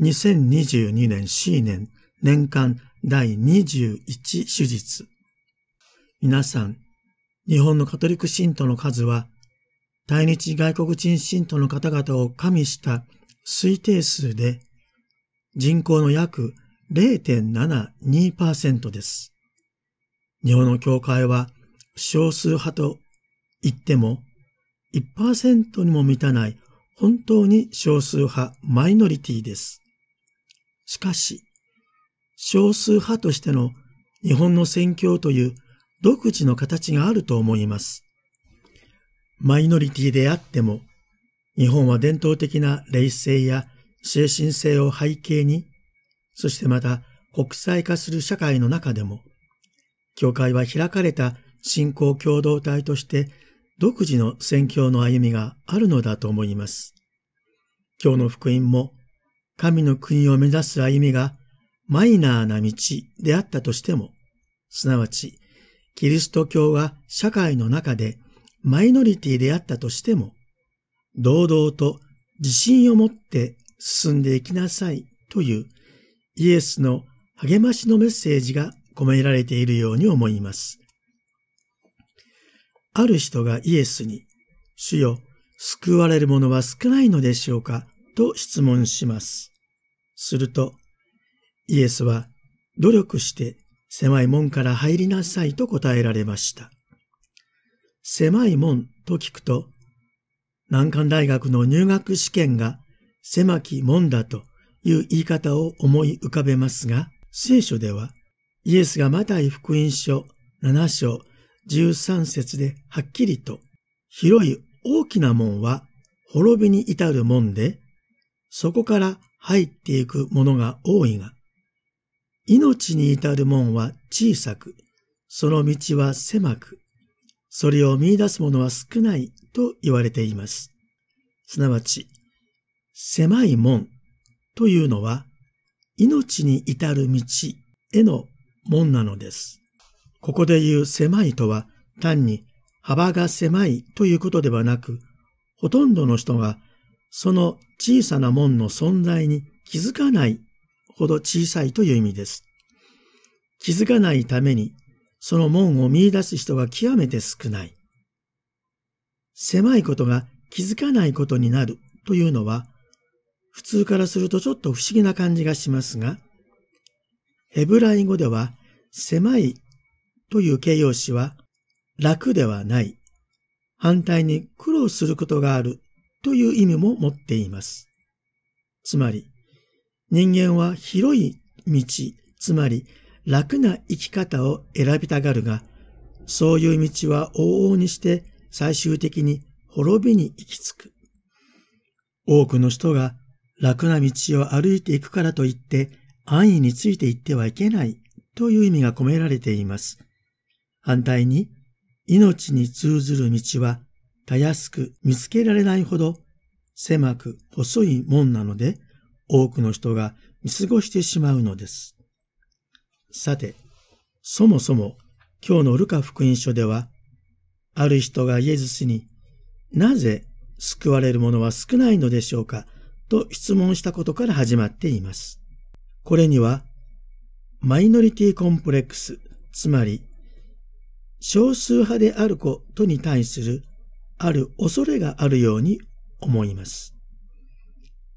2022年 C 年年間第21手術。皆さん、日本のカトリック信徒の数は、対日外国人信徒の方々を加味した推定数で、人口の約0.72%です。日本の教会は少数派と言っても1%にも満たない本当に少数派マイノリティです。しかし、少数派としての日本の宣教という独自の形があると思います。マイノリティであっても、日本は伝統的な霊性や精神性を背景に、そしてまた国際化する社会の中でも、教会は開かれた信仰共同体として独自の宣教の歩みがあるのだと思います。今日の福音も神の国を目指す歩みがマイナーな道であったとしても、すなわち、キリスト教が社会の中でマイノリティであったとしても、堂々と自信を持って進んでいきなさいというイエスの励ましのメッセージが込められているように思います。ある人がイエスに、主よ、救われる者は少ないのでしょうか？と質問します。すると、イエスは努力して狭い門から入りなさいと答えられました。狭い門と聞くと、難関大学の入学試験が狭き門だという言い方を思い浮かべますが、聖書ではイエスがマタイ福音書7章13節ではっきりと、広い大きな門は滅びに至る門で、そこから入っていくものが多いが、命に至る門は小さく、その道は狭く、それを見出す者は少ないと言われています。すなわち、狭い門というのは、命に至る道への門なのです。ここで言う狭いとは単に幅が狭いということではなく、ほとんどの人がその小さな門の存在に気づかないほど小さいという意味です。気づかないためにその門を見出す人が極めて少ない。狭いことが気づかないことになるというのは、普通からするとちょっと不思議な感じがしますが、ヘブライ語では狭いという形容詞は楽ではない。反対に苦労することがあるという意味も持っています。つまり、人間は広い道、つまり楽な生き方を選びたがるが、そういう道は往々にして最終的に滅びに行き着く。多くの人が楽な道を歩いていくからといって安易についていってはいけないという意味が込められています。反対に、命に通ずる道はたやすく見つけられないほど狭く細い門なので、多くの人が見過ごしてしまうのです。さて、そもそも今日のルカ福音書では、ある人がイエズスになぜ救われる者は少ないのでしょうかと質問したことから始まっています。これには、マイノリティコンプレックス、つまり、少数派であることに対するある恐れがあるように思います。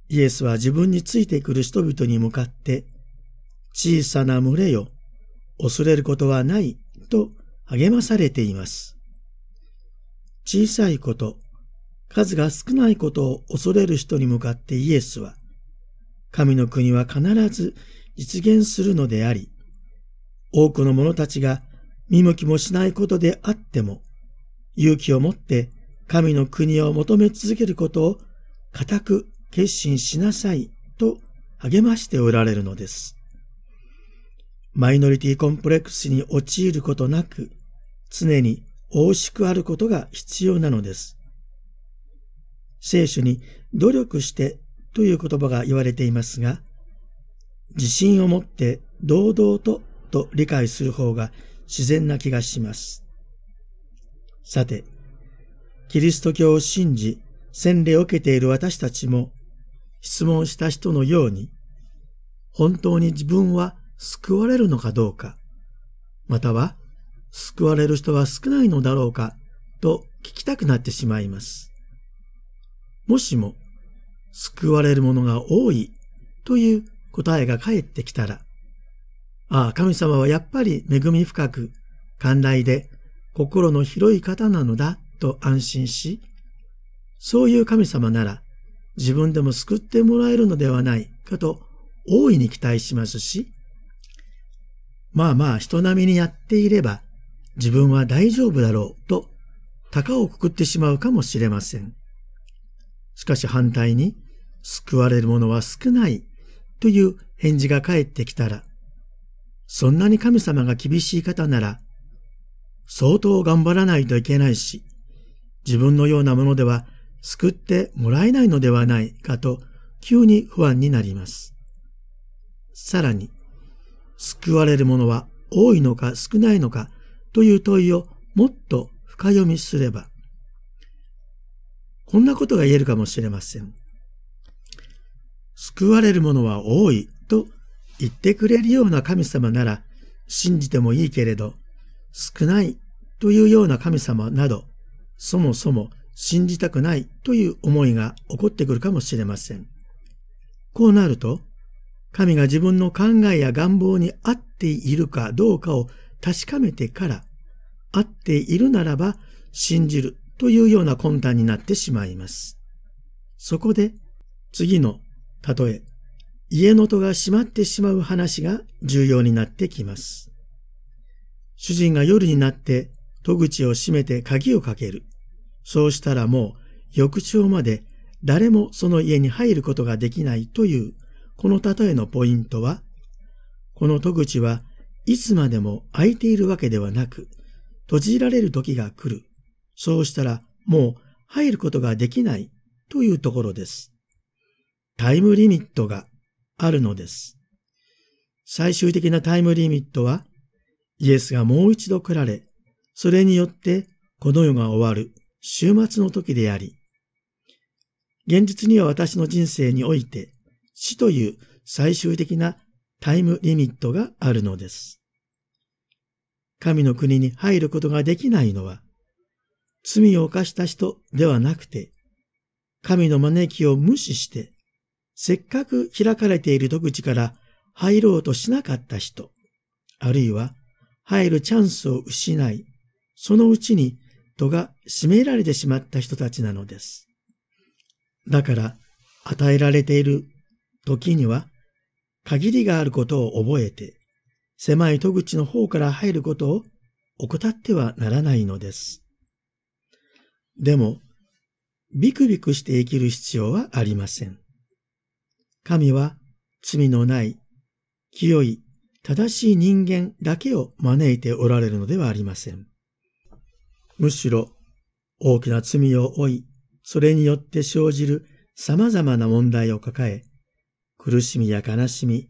イエスは自分についてくる人々に向かって、小さな群れよ、恐れることはないと励まされています。小さいこと、数が少ないことを恐れる人に向かってイエスは、神の国は必ず実現するのであり、多くの者たちが見向きもしないことであっても、勇気を持って神の国を求め続けることを固く決心しなさいと励ましておられるのです。マイノリティコンプレックスに陥ることなく、常に大しくあることが必要なのです。聖書に努力してという言葉が言われていますが、自信を持って堂々とと理解する方が自然な気がします。さて、キリスト教を信じ、洗礼を受けている私たちも、質問した人のように、本当に自分は救われるのかどうか、または救われる人は少ないのだろうかと聞きたくなってしまいます。もしも救われる者が多いという答えが返ってきたら、ああ、神様はやっぱり恵み深く、寛大で心の広い方なのだと安心し、そういう神様なら自分でも救ってもらえるのではないかと大いに期待しますし、まあまあ人並みにやっていれば自分は大丈夫だろうと高をくくってしまうかもしれません。しかし反対に救われる者は少ないという返事が返ってきたら、そんなに神様が厳しい方なら相当頑張らないといけないし、自分のようなものでは救ってもらえないのではないかと急に不安になります。さらに、救われる者は多いのか少ないのかという問いをもっと深読みすれば、こんなことが言えるかもしれません。救われる者は多いと言ってくれるような神様なら信じてもいいけれど、少ないというような神様など、そもそも信じたくないという思いが起こってくるかもしれません。こうなると、神が自分の考えや願望に合っているかどうかを確かめてから、合っているならば信じるというような魂胆になってしまいます。そこで、次の、例え、家の戸が閉まってしまう話が重要になってきます。主人が夜になって戸口を閉めて鍵をかける。そうしたらもう翌朝まで誰もその家に入ることができないというこの例えのポイントは、この戸口はいつまでも開いているわけではなく、閉じられる時が来る。そうしたらもう入ることができないというところです。タイムリミットがあるのです。最終的なタイムリミットは、イエスがもう一度来られ、それによってこの世が終わる終末の時であり、現実には私の人生において死という最終的なタイムリミットがあるのです。神の国に入ることができないのは、罪を犯した人ではなくて、神の招きを無視して、せっかく開かれている戸口から入ろうとしなかった人、あるいは入るチャンスを失い、そのうちに戸が閉められてしまった人たちなのです。だから、与えられている時には、限りがあることを覚えて、狭い戸口の方から入ることを怠ってはならないのです。でも、ビクビクして生きる必要はありません。神は罪のない、清い、正しい人間だけを招いておられるのではありません。むしろ大きな罪を負い、それによって生じる様々な問題を抱え、苦しみや悲しみ、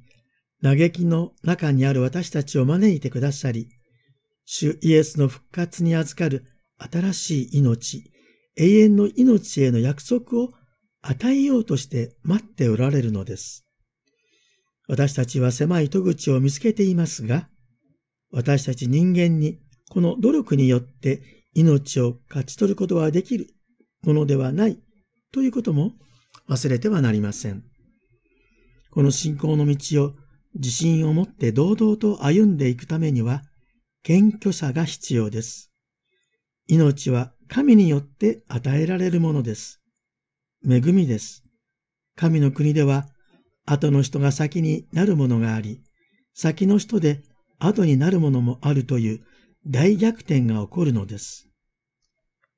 嘆きの中にある私たちを招いてくださり、主イエスの復活に預かる新しい命、永遠の命への約束を与えようとして待っておられるのです。私たちは狭い戸口を見つけていますが、私たち人間にこの努力によって命を勝ち取ることはできるものではないということも忘れてはなりません。この信仰の道を自信を持って堂々と歩んでいくためには謙虚さが必要です。命は神によって与えられるものです。恵みです。神の国では後の人が先になるものがあり、先の人で後になるものもあるという大逆転が起こるのです。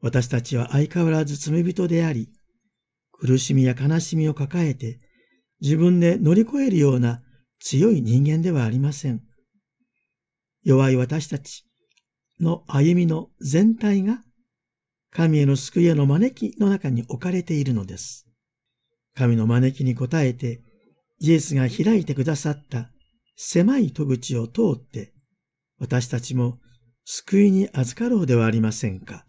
私たちは相変わらず罪人であり、苦しみや悲しみを抱えて自分で乗り越えるような強い人間ではありません。弱い私たちの歩みの全体が神への救いへの招きの中に置かれているのです。神の招きに応えてイエスが開いてくださった狭い戸口を通って私たちも救いに預かろうではありませんか。